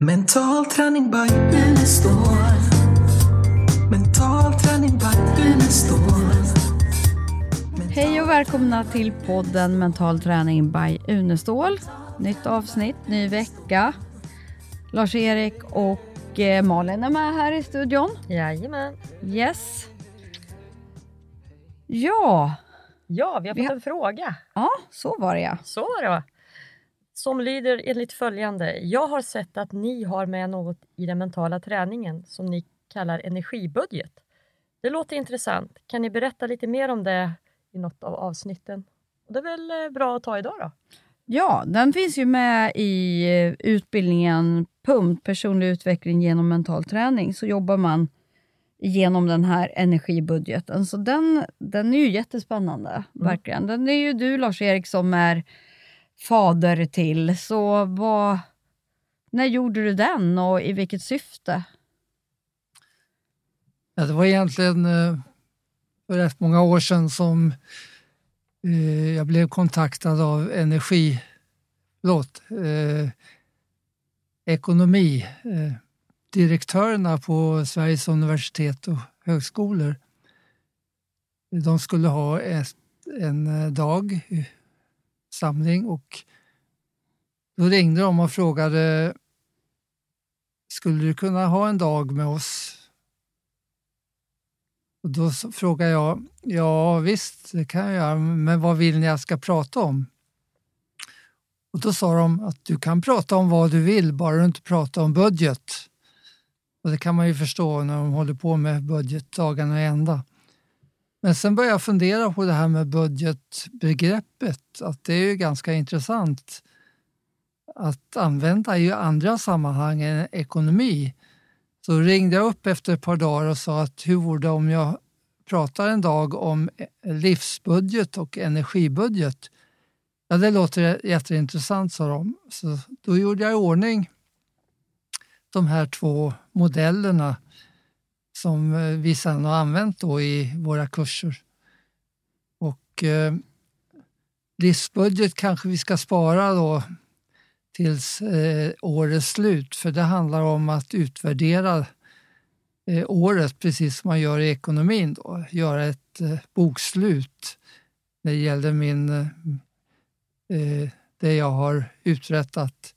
Mental träning by Unestål. Mental träning by Unestål. Hej och välkomna till podden Mental träning by Unestål. Nytt avsnitt, ny vecka. Lars-Erik och eh, Malin är med här i studion. Jajamän. Yes. Ja, Ja, vi har Vi fått har- en fråga. ja så var det ja. Så var det va? Som lyder enligt följande. Jag har sett att ni har med något i den mentala träningen som ni kallar energibudget. Det låter intressant. Kan ni berätta lite mer om det i något av avsnitten? Det är väl eh, bra att ta idag då? Ja, den finns ju med i eh, utbildningen PUMT, personlig utveckling genom mental träning. Så jobbar man genom den här energibudgeten. Så den, den är ju jättespännande, verkligen. Den är ju du Lars-Erik som är fader till. Så vad, när gjorde du den och i vilket syfte? Ja, det var egentligen eh, för rätt många år sedan som eh, jag blev kontaktad av energi, förlåt, eh, ekonomi, eh, direktörerna på Sveriges universitet och högskolor. De skulle ha ett, en dag, samling och då ringde de och frågade skulle du kunna ha en dag med oss och då frågade jag, ja visst, det kan jag göra, men vad vill ni jag ska prata om? Och då sa de att du kan prata om vad du vill, bara du inte pratar om budget. Och det kan man ju förstå när de håller på med budgetdagarna i ända. Men sen började jag fundera på det här med budgetbegreppet, att det är ju ganska intressant att använda i andra sammanhang än ekonomi. Så ringde jag upp efter ett par dagar och sa att hur vore det om jag pratar en dag om livsbudget och energibudget? Ja, det låter jätteintressant, sa de. Så då gjorde jag i ordning de här två modellerna som eh, vi sedan har använt då i våra kurser. Och eh, livsbudget kanske vi ska spara då tills eh, årets slut, för det handlar om att utvärdera eh, året precis som man gör i ekonomin. Då. Göra ett eh, bokslut när det gäller min, eh, eh, det jag har uträttat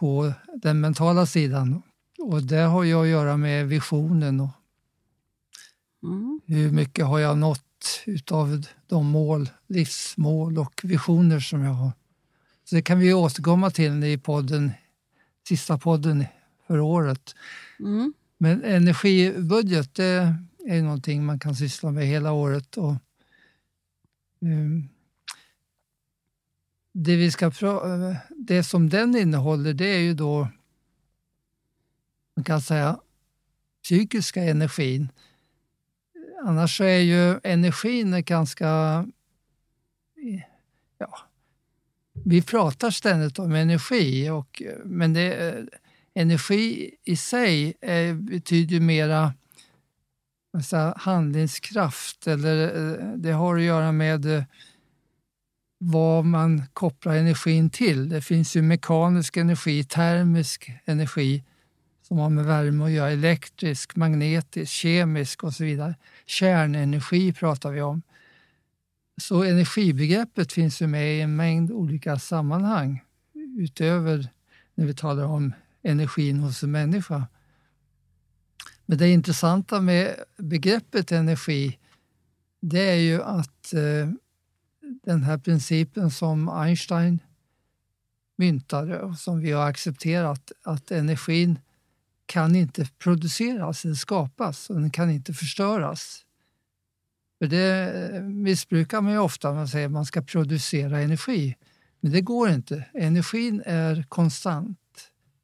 på den mentala sidan. Och det har ju att göra med visionen och Mm. hur mycket har jag nått utav de mål, livsmål och visioner som jag har. Så det kan vi återkomma till i podden, sista podden för året. Mm. Men energibudget det är någonting man kan syssla med hela året. Och, ehm, det, vi ska det som den innehåller det är ju då man kan säga psykiska energin. Annars så är ju energin ganska... Ja, vi pratar ständigt om energi, och, men det, energi i sig är, betyder ju mera alltså, handlingskraft. Eller, det har att göra med vad man kopplar energin till. Det finns ju mekanisk energi, termisk energi som har med värme att göra, elektrisk, magnetisk, kemisk och så vidare. Kärnenergi pratar vi om. Så energibegreppet finns ju med i en mängd olika sammanhang utöver när vi talar om energin hos en människa. Men det intressanta med begreppet energi det är ju att eh, den här principen som Einstein myntade och som vi har accepterat, att energin kan inte produceras eller skapas och den kan inte förstöras. För det eh, missbrukar man ju ofta, man säger att man ska producera energi. Men det går inte. Energin är konstant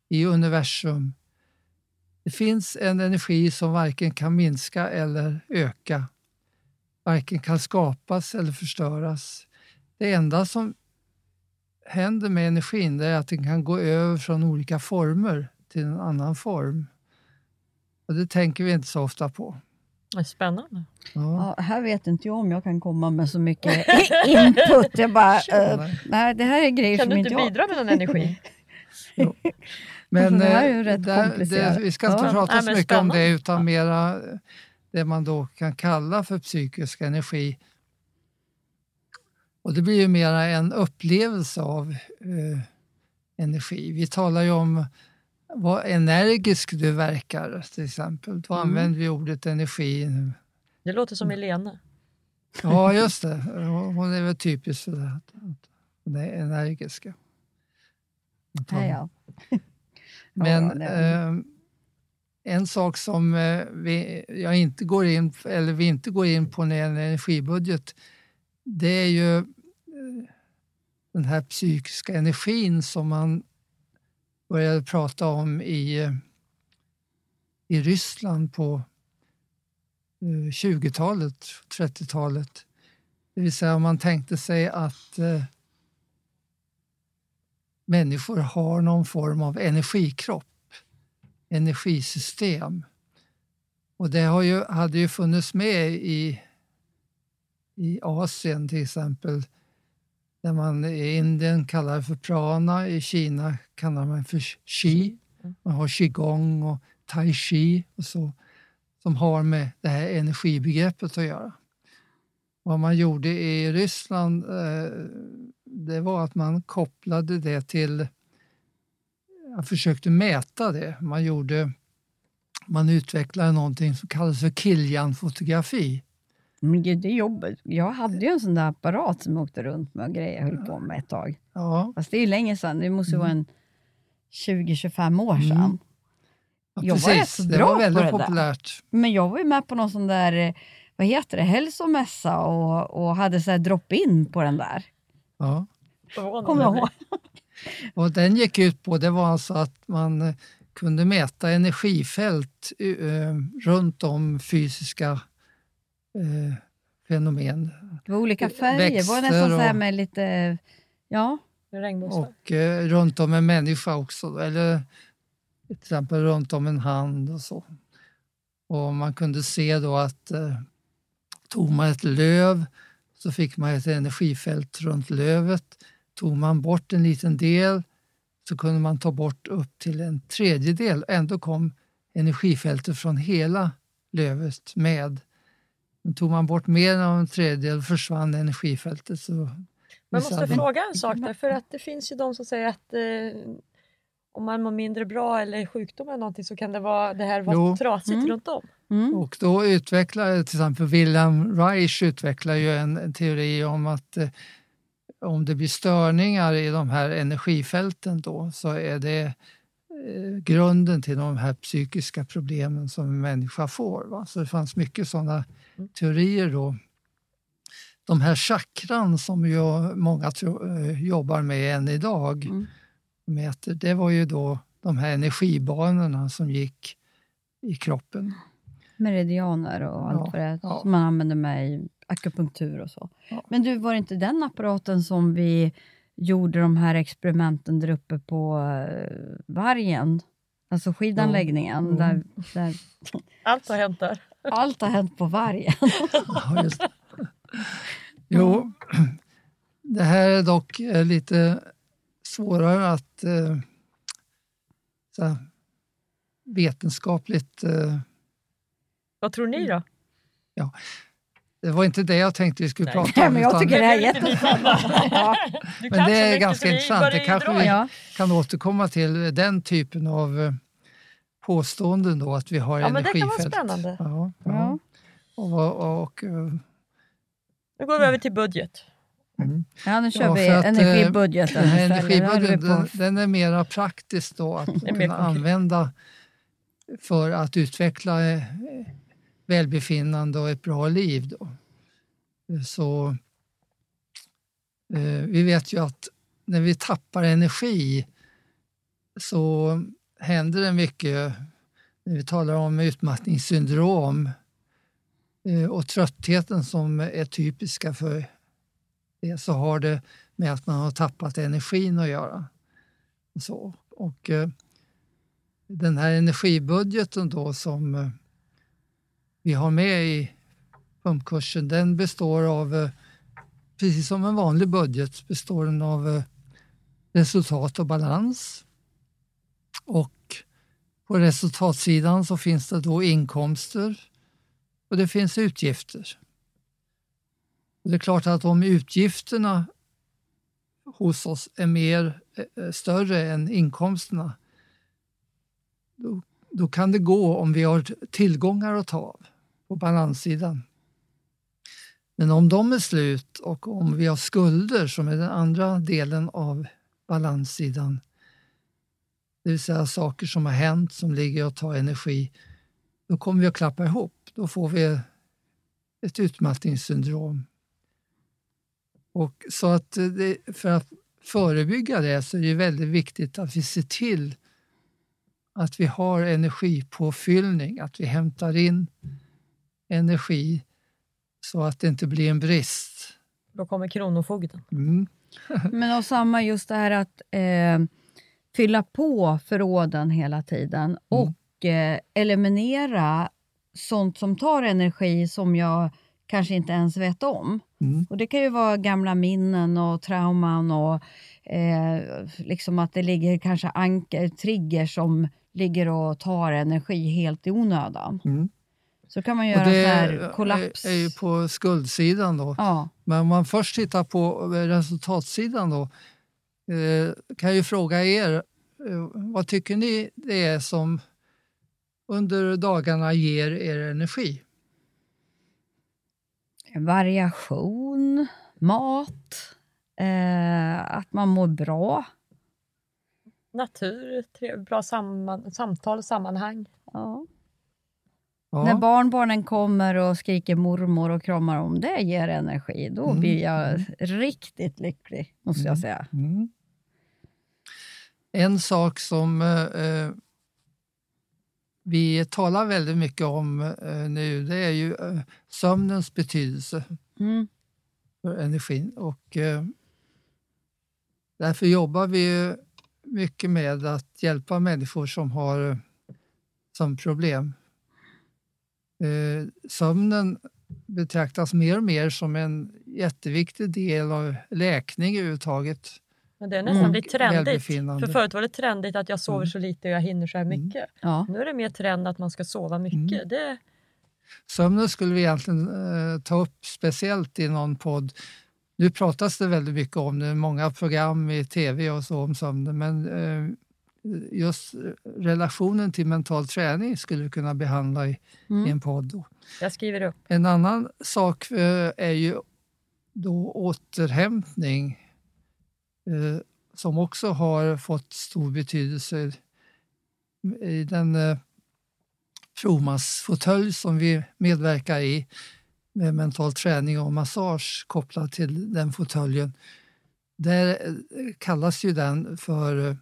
i universum. Det finns en energi som varken kan minska eller öka. Varken kan skapas eller förstöras. Det enda som händer med energin är att den kan gå över från olika former till en annan form. Och det tänker vi inte så ofta på. Det är Spännande. Ja. Ja, här vet inte jag om jag kan komma med så mycket input. Jag bara, eh, nej, det här är grejer Kan som du inte inte jag... bidra med någon energi? Alltså, det här är ju rätt komplicerat. vi ska inte Ja. prata Nej, så men mycket om det utan mera det man då kan kalla för psykisk energi. Och det blir ju mera en upplevelse av eh, energi. Vi talar ju om vad energisk du verkar till exempel. Då Mm. använder vi ordet energi. Det låter som Helena. Ja, just det. Hon är väl typisk för det. hon är energiska. Ja, ja. Men eh, en sak som eh, vi, jag inte går in, eller vi inte går in på när det gäller energibudget, det är ju eh, den här psykiska energin som man började prata om i, i Ryssland på eh, 20-talet, 30-talet. Det vill säga man tänkte sig att eh, människor har någon form av energikropp, energisystem. Och det har ju, hade ju funnits med i, i Asien till exempel, där man i Indien kallar det för prana, i Kina kallar man för qi. Man har qigong och tai chi och så, som har med det här energibegreppet att göra. Vad man gjorde i Ryssland eh, det var att man kopplade det till... Jag försökte mäta det. Man, gjorde, man utvecklade någonting som kallas för Kilian-fotografi. Men gud, det är jobbigt. Jag hade ju en sån där apparat som jag åkte runt med och grejer höll på med ett tag. Ja, Fast det är ju länge sedan. Det måste ju vara en 20-25 år sedan. Mm. ja, Jag var precis. rätt det bra var på väldigt det där. populärt. Men jag var ju med på någon sån där, eh, vad heter det, hälsomässa och, och hade så här drop-in på den där. Ja. Kommer jag ihåg. Och den gick ut på det var alltså att man eh, kunde mäta energifält eh, runt om fysiska eh, fenomen. Det var olika färger. Det var Växter nästan så här och- med lite, ja. Och eh, runt om en människa också, eller till exempel runt om en hand och så. Och man kunde se då att eh, tog man ett löv så fick man ett energifält runt lövet. Tog man bort en liten del så kunde man ta bort upp till en tredjedel. Ändå kom energifältet från hela lövet med. Men tog man bort mer än en tredjedel försvann energifältet. Så Man måste fråga en sak där, för att det finns ju de som säger att eh, om man mår mindre bra eller sjukdom eller någonting så kan det, vara, det här vara Jo. trasigt Mm. runt om. Mm. Och då utvecklar till exempel Wilhelm Reich utvecklar ju en, en teori om att eh, om det blir störningar i de här energifälten då så är det eh, grunden till de här psykiska problemen som en människa får. Va? Så det fanns mycket sådana Mm. teorier då. De här chakran som ju många tro, eh, jobbar med än idag, Mm. mäter, det var ju då de här energibanorna som gick i kroppen. Meridianer och allt Ja, vad det är ja. som man använder med i akupunktur och så. Ja. Men du, var det inte den apparaten som vi gjorde de här experimenten där uppe på eh, Vargen? Alltså skidanläggningen, Jo. där, där Allt har hänt där. allt har hänt på Vargen. Ja, just. Jo, det här är dock eh, lite svårare att eh, så här, vetenskapligt... Vad tror ni då? Det var inte det jag tänkte vi skulle Nej. prata Nej, om. men jag tycker det här är jättespännande. Ja. Men det är ganska intressant. Det kanske vi- Ja. kan återkomma till den typen av eh, påståenden då, att vi har Ja, men det kan vara energifält. spännande. Ja, ja. Ja. Och, och, eh, Nu går vi över till budget. mm. ja, nu kör Ja, vi att, eh, energibudgeten Den energibudgeten den, den är mera praktisk då att mer kunna använda för att utveckla välbefinnande och ett bra liv. Då. Så eh, vi vet ju att när vi tappar energi så händer det mycket när vi talar om utmattningssyndrom eh, och tröttheten som är typiska för det så har det med att man har tappat energin att göra. Så, och eh, den här energibudgeten då som eh, vi har med i pumpkursen den består av, eh, precis som en vanlig budget, består den av eh, resultat och balans. Och på resultatsidan så finns det då inkomster och det finns utgifter. Och det är klart att om utgifterna hos oss är mer, eh, större än inkomsterna då, då kan det gå om vi har tillgångar att ta av på balanssidan. Men om de är slut och om vi har skulder som är den andra delen av balanssidan, det vill säga saker som har hänt som ligger och tar energi, då kommer vi att klappa ihop. Då får vi ett utmattningssyndrom. Och så att det, för att förebygga det så är det väldigt viktigt att vi ser till att vi har energipåfyllning, att vi hämtar in energi så att det inte blir en brist. Då kommer Kronofogden. Mm. Men och samma just det här att eh, fylla på förråden hela tiden och eh, eliminera sånt som tar energi som jag kanske inte ens vet om. Mm. Och Det kan ju vara gamla minnen och trauman och eh, liksom att det ligger kanske anker, trigger som ligger och tar energi helt i onödan. Mm. Så kan man Och göra det så här kollaps. är ju på skuldsidan då. Ja. Men om man först tittar på resultatsidan då, eh, kan jag ju fråga er, eh, vad tycker ni det är som under dagarna ger er energi? Variation, mat, eh, att man mår bra. Natur, trev- bra samman, samtal, sammanhang. Ja. Ja. När barnbarnen kommer och skriker mormor och kramar om det ger energi, då Mm, blir jag riktigt lycklig, måste jag säga. Mm. En sak som eh, eh, vi talar väldigt mycket om eh, nu det är ju eh, sömnens betydelse Mm. för energin. Och, eh, därför jobbar vi mycket med att hjälpa människor som har eh, sömnproblem. Eh, sömnen betraktas mer och mer som en jätteviktig del av läkning överhuvudtaget. Men det är nästan Mm. blivit trendigt. För förut var det trendigt att jag sover Mm. så lite och jag hinner så här Mm. mycket. Ja. Nu är det mer trend att man ska sova mycket. Mm. Det, Sömnen skulle vi egentligen eh, ta upp speciellt i någon podd. Nu pratas det väldigt mycket om det, många program i tv och så om sömnen, men eh, just relationen till mental träning skulle vi kunna behandla i, i Mm. en podd. Då. jag skriver upp. En annan sak eh, är ju då återhämtning eh, som också har fått stor betydelse i den eh, Promas-fåtölj som vi medverkar i med mental träning och massage kopplat till den fåtöljen. Där eh, kallas ju den för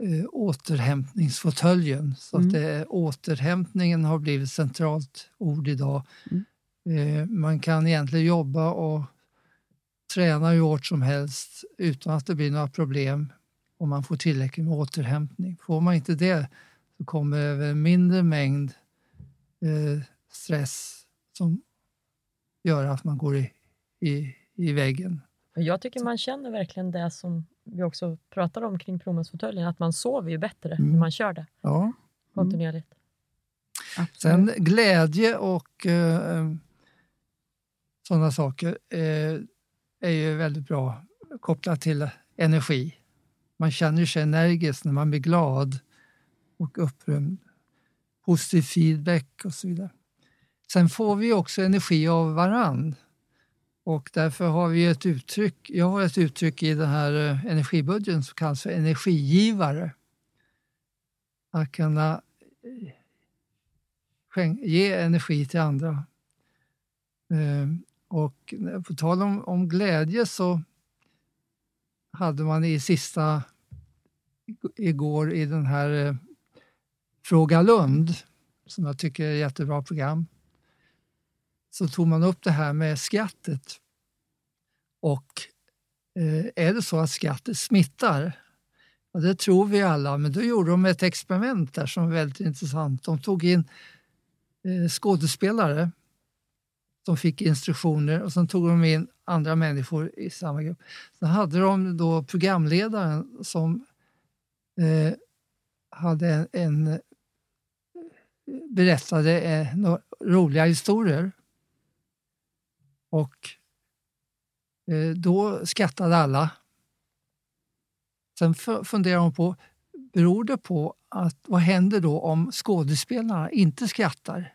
eh, återhämtningsfåtöljen. Så Mm. att det, återhämtningen har blivit ett centralt ord idag. Mm. Eh, man kan egentligen jobba och träna hur hårt som helst utan att det blir några problem om man får tillräckligt med återhämtning. Får man inte det så kommer över en mindre mängd eh, stress som gör att man går i, i, i väggen. Jag tycker man känner verkligen det som vi också pratar om kring Promasfåtöljen, att man sover ju bättre Mm. när man kör det Ja. kontinuerligt. Absolut. Sen glädje och eh, sådana saker eh, är ju väldigt bra kopplat till energi. Man känner sig energisk när man blir glad och upprymd. Positiv feedback och så vidare. Sen får vi också energi av varann. Och därför har vi ett uttryck, jag har ett uttryck i den här eh, energibudgeten som kallas för energigivare. Att kunna eh, ge energi till andra. Ehm, och på tal om, om glädje så hade man i sista igår i den här eh, Fråga Lund, som jag tycker är ett jättebra program, så tog man upp det här med skrattet. Och eh, är det så att skrattet smittar? Ja, det tror vi alla, men då gjorde de ett experiment där som var väldigt intressant. De tog in eh, skådespelare som fick instruktioner och sen tog de in andra människor i samma grupp. Sen hade de då programledaren som eh, hade en, en eh, berättade eh, några roliga historier. Och eh, då skrattade alla. Sen funderar hon på, beror det på att vad händer då om skådespelarna inte skrattar?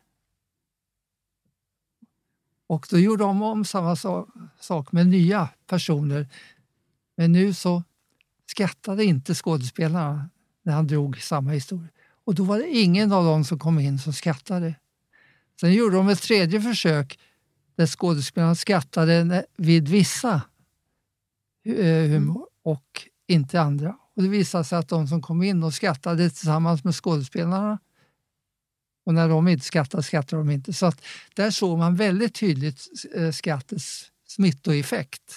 Och då gjorde de om samma sak med nya personer. Men nu så skrattade inte skådespelarna när han drog samma historia. Och då var det ingen av dem som kom in som skrattade. Sen gjorde de ett tredje försök där skådespelarna skrattade vid vissa eh, humor och inte andra. Och det visade sig att de som kom in och skrattade tillsammans med skådespelarna och när de inte skrattade, skrattade de inte. Så att där såg man väldigt tydligt eh, skrattets smittoeffekt.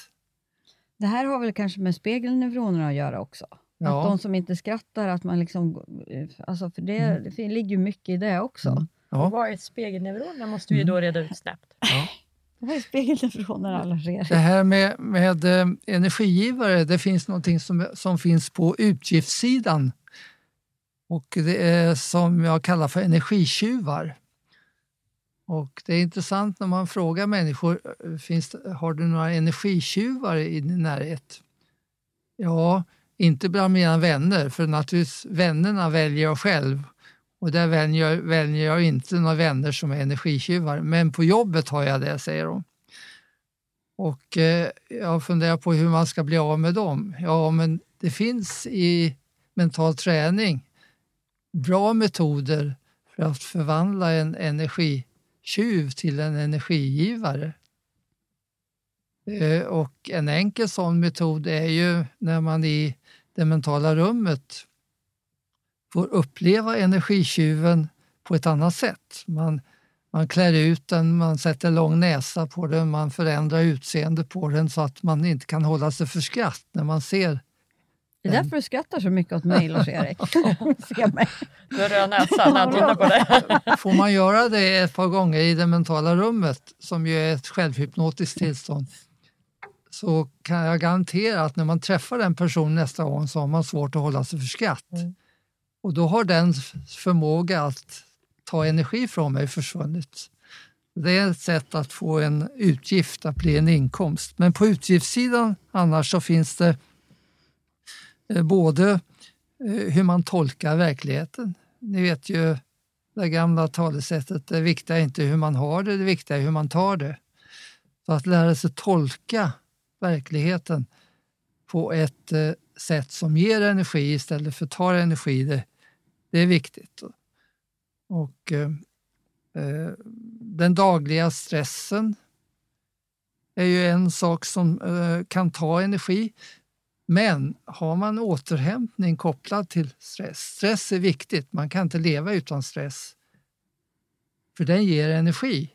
Det här har väl kanske med spegelneuronerna att göra också? Att Ja. de som inte skrattar, att man liksom... Alltså för det, Mm. det ligger ju mycket i det också. Mm. Ja. Vad är spegelneuroner måste vi ju då reda ut snabbt. Vad är spegelneuroner alla Det här med, med eh, energigivare, det finns någonting som, som finns på utgiftssidan. Och det är som jag kallar för energitjuvar. Och det är intressant när man frågar människor, eh, finns har du några energitjuvar i din närhet? Ja, inte bland mina vänner, för naturligtvis vännerna väljer jag själv. Och där väljer jag, väljer jag inte några vänner som är energitjuvar. Men på jobbet har jag det, säger de. Och eh, jag funderar på hur man ska bli av med dem. Ja, men det finns i mental träning bra metoder för att förvandla en energitjuv till en energigivare. Eh, och en enkel sån metod är ju när man i det mentala rummet får uppleva energitjuven på ett annat sätt. Man, man klär ut den, man sätter lång näsa på den, man förändrar utseende på den så att man inte kan hålla sig för skratt när man ser. Det är därför du skrattar så mycket åt mig, Lars-Erik. Du har röd näsa när han tittar på dig. Får man göra det ett par gånger i det mentala rummet, som ju är ett självhypnotiskt tillstånd, så kan jag garantera att när man träffar den personen nästa gång så har man svårt att hålla sig för skratt. Mm. Och då har den förmåga att ta energi från mig försvunnit. Det är ett sätt att få en utgift att bli en inkomst. Men på utgiftssidan annars så finns det eh, både eh, hur man tolkar verkligheten. Ni vet ju det gamla talesättet, det viktiga är inte hur man har det, det viktiga är hur man tar det. Så att lära sig tolka verkligheten på ett eh, sätt som ger energi istället för tar energi, det, det är viktigt. Och eh, eh, Den dagliga stressen är ju en sak som eh, kan ta energi. Men har man återhämtning kopplad till stress, stress är viktigt, man kan inte leva utan stress, för den ger energi.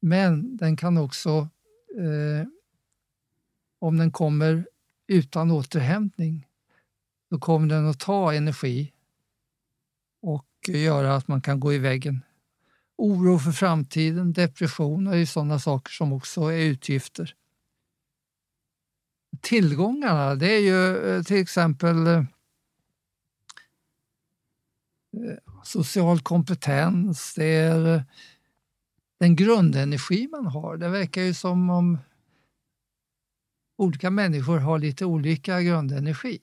Men den kan också, eh, om den kommer utan återhämtning, då kommer den att ta energi och göra att man kan gå i väggen. Oro för framtiden, depression är ju sådana saker som också är utgifter. Tillgångarna, det är ju eh, till exempel eh, social kompetens, det är eh, den grundenergi man har. Det verkar ju som om olika människor har lite olika grundenergi.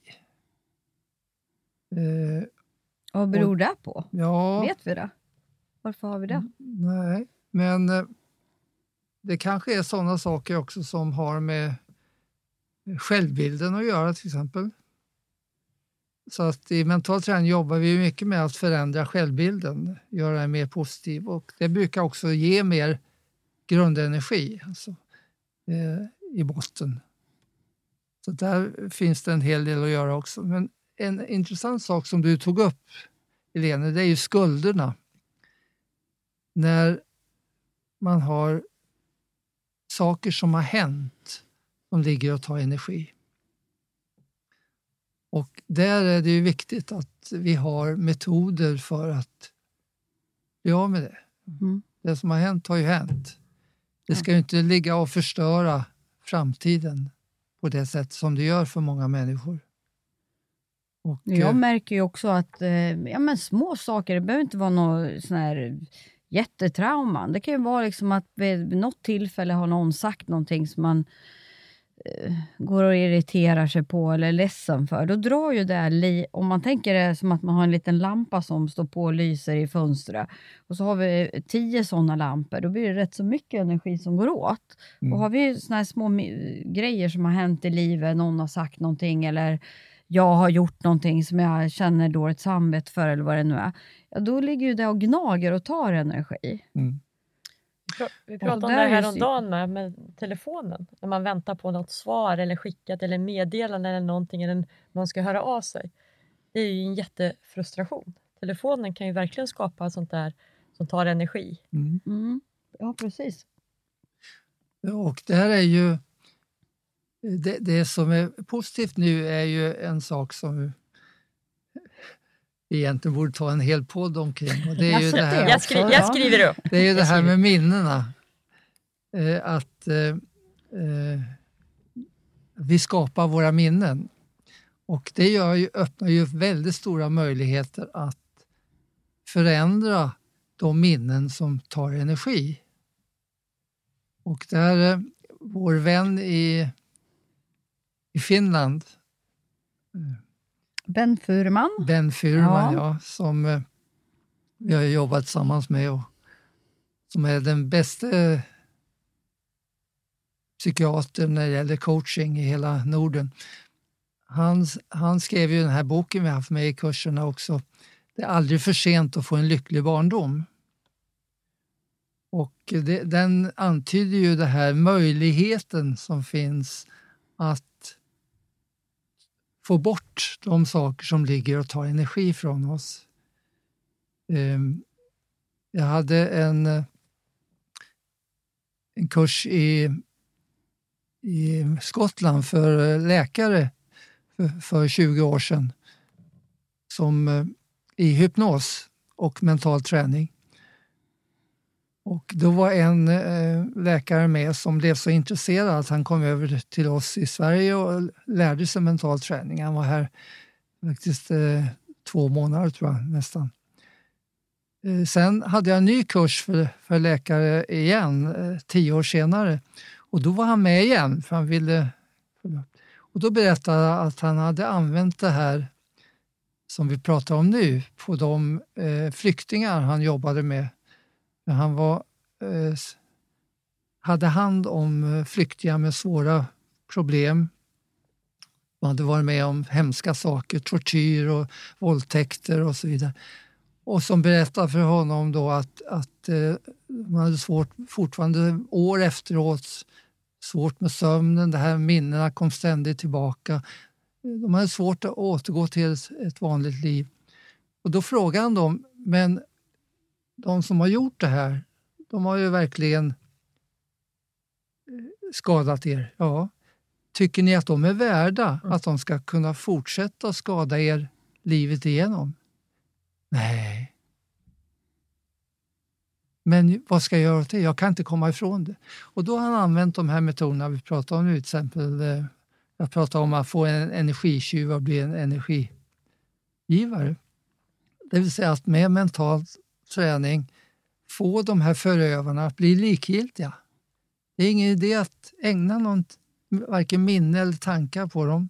Vad beror det på? ja, Vet vi det? Varför har vi det? Nej, men eh, det kanske är sådana saker också som har med självbilden att göra till exempel. Så att i mental träning jobbar vi mycket med att förändra självbilden, göra den mer positiv och det brukar också ge mer grundenergi alltså, eh, i botten. Så där finns det en hel del att göra också. Men en intressant sak som du tog upp, Helene, det är ju skulderna när man har saker som har hänt som ligger och tar energi. Och där är det ju viktigt att vi har metoder för att bli av med det. Mm. Det som har hänt har ju hänt. Det ska ju inte ligga och förstöra framtiden på det sätt som det gör för många människor. Och, Jag eh, märker ju också att eh, ja, men små saker, det behöver inte vara något sån här jättetrauman. Det kan ju vara liksom att vid något tillfälle har någon sagt någonting som man eh, går och irriterar sig på eller är ledsen för. Då drar ju det, om man tänker det som att man har en liten lampa som står på och lyser i fönstret och så har vi tio sådana lampor, då blir det rätt så mycket energi som går åt. Mm. Och har vi såna här små grejer som har hänt i livet, någon har sagt någonting eller jag har gjort någonting som jag känner dåligt samvete för eller vad det nu är, ja, då ligger ju det och gnager och tar energi. mm. Vi pratade om det är här ju om sy- dagen med, med telefonen. När man väntar på något svar eller skickat eller meddelande eller någonting eller någon ska höra av sig. Det är ju en jättefrustration. Telefonen kan ju verkligen skapa sånt där som tar energi. Mm. Mm. Ja, precis. Och det här är ju... Det, det som är positivt nu är ju en sak som vi egentligen borde ta en hel podd omkring. Och det är ju det här, Jag, skri- ja. jag skriver upp. det är ju det här med minnena. Eh, Att eh, eh, vi skapar våra minnen. Och det gör ju, öppnar ju väldigt stora möjligheter att förändra de minnen som tar energi. Och där vår vän i, i Finland, Ben Furman. Ben Furman, Ja. ja. som eh, vi har jobbat tillsammans med och som är den bästa eh, psykiatern när det gäller coaching i hela Norden. Han, han skrev ju den här boken vi har haft med i kurserna också. Det är aldrig för sent att få en lycklig barndom. Och det, den antyder ju den här möjligheten som finns att få bort de saker som ligger och tar energi från oss. Ehm, jag hade en, eh, en kurs i, i Skottland för eh, läkare för, för 20 år sedan som, eh, i hypnos och mental träning. Och då var en eh, läkare med som blev så intresserad att han kom över till oss i Sverige och lärde sig mental träning. Han var här faktiskt eh, två månader tror jag nästan. Eh, sen hade jag en ny kurs för, för läkare igen eh, tio år senare och då var han med igen för han ville och då berättade han att han hade använt det här som vi pratar om nu på de eh, flyktingar han jobbade med. Han var, eh, hade hand om flyktiga flyktingar med svåra problem. De hade varit med om hemska saker, tortyr och våldtäkter och så vidare. Och som berättade för honom då att, att eh, de hade svårt, fortfarande år efteråt, svårt med sömnen, de här minnena kom ständigt tillbaka. De hade svårt att återgå till ett, ett vanligt liv. Och då frågade han dem, men de som har gjort det här, de har ju verkligen eh, skadat er. Ja. Tycker ni att de är värda att de ska kunna fortsätta skada er livet igenom? Nej. Men vad ska jag göra åt det? Jag kan inte komma ifrån det. Och då har han använt de här metoderna vi pratar om nu. Till exempel, eh, jag pratar om att få en energitjuv att bli en energigivare. Det vill säga att med mental träning få de här förövarna att bli likgiltiga. Det är ingen idé att ägna någon, varken minne eller tankar på dem.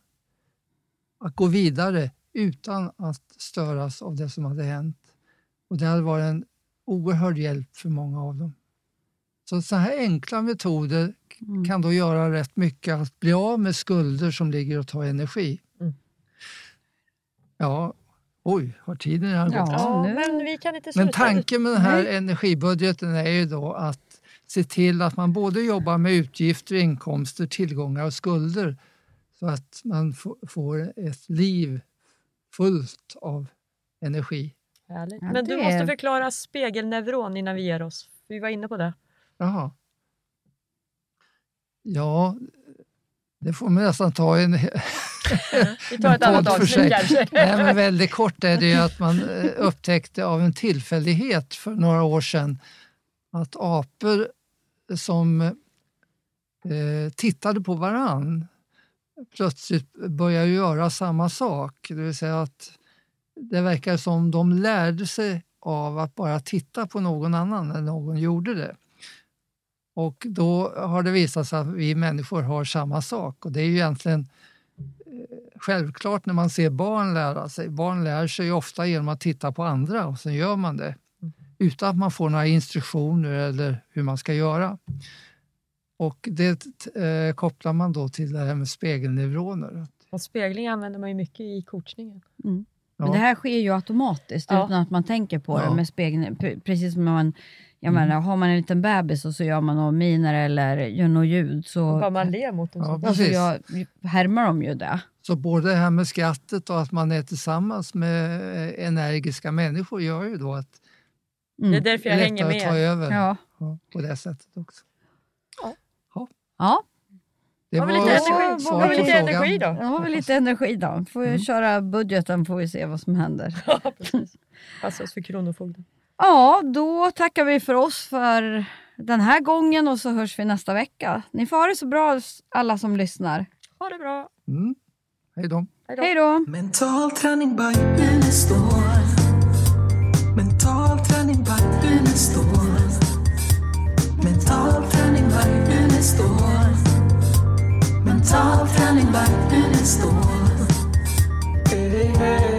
Att gå vidare utan att störas av det som hade hänt. Och det hade varit en oerhörd hjälp för många av dem. Så sådana här enkla metoder Mm. kan då göra rätt mycket att bli av med skulder som ligger och tar energi. Mm. Ja, oj, har tiden redan gått? Ja, men vi kan inte sluta. Men tanken med den här Nej. energibudgeten är ju då att se till att man både jobbar med utgifter, inkomster, tillgångar och skulder så att man få- får ett liv fullt av energi. Härligt. Men du måste förklara spegelneuron innan vi ger oss. Vi var inne på det. Jaha. Ja, det får man nästan ta en... Vi tar ett annat avsnitt kanske. Nej, men väldigt kort är det ju att man eh, upptäckte av en tillfällighet för några år sedan att apor som eh, tittade på varann plötsligt börjar göra samma sak. Det vill säga att det verkar som de lärde sig av att bara titta på någon annan när någon gjorde det. Och då har det visat sig att vi människor har samma sak och det är ju egentligen självklart när man ser barn lära sig. Barn lär sig ofta genom att titta på andra och sen gör man det utan att man får några instruktioner eller hur man ska göra. Och det eh, kopplar man då till det här med spegelneuroner. Och spegling använder man ju mycket i coachningen. Men Ja. det här sker ju automatiskt Ja. utan att man tänker på det Ja. med spegeln. Pre- Precis som när man, jag Mm. menar, har man en liten bebis och så gör man några miner eller gör något ljud så Bara man ler mot dem. Ja, så- alltså, precis. jag, härmar de ju det. Så både det här med skrattet och att man är tillsammans med eh, energiska människor gör ju då att Mm. Det är därför det jag är hänger lättare att ta med. över Ja. ja, på det sättet också. ja, Det Har vi var lite energi, svar har vi på lite energi då? då har vi lite energi då. Får vi Mm. köra budgeten får vi se vad som händer. Ja, precis. Passa oss för Kronofogden. Ja, då tackar vi för oss för den här gången och så hörs vi nästa vecka. Ni får ha det så bra alla som lyssnar. Ha det bra. Mm. Hej då. Hej då. Mental träning by Unestål. Mental träning by Unestål. Mental träning by Unestål. Mental träning by Unestål. Hey, hey.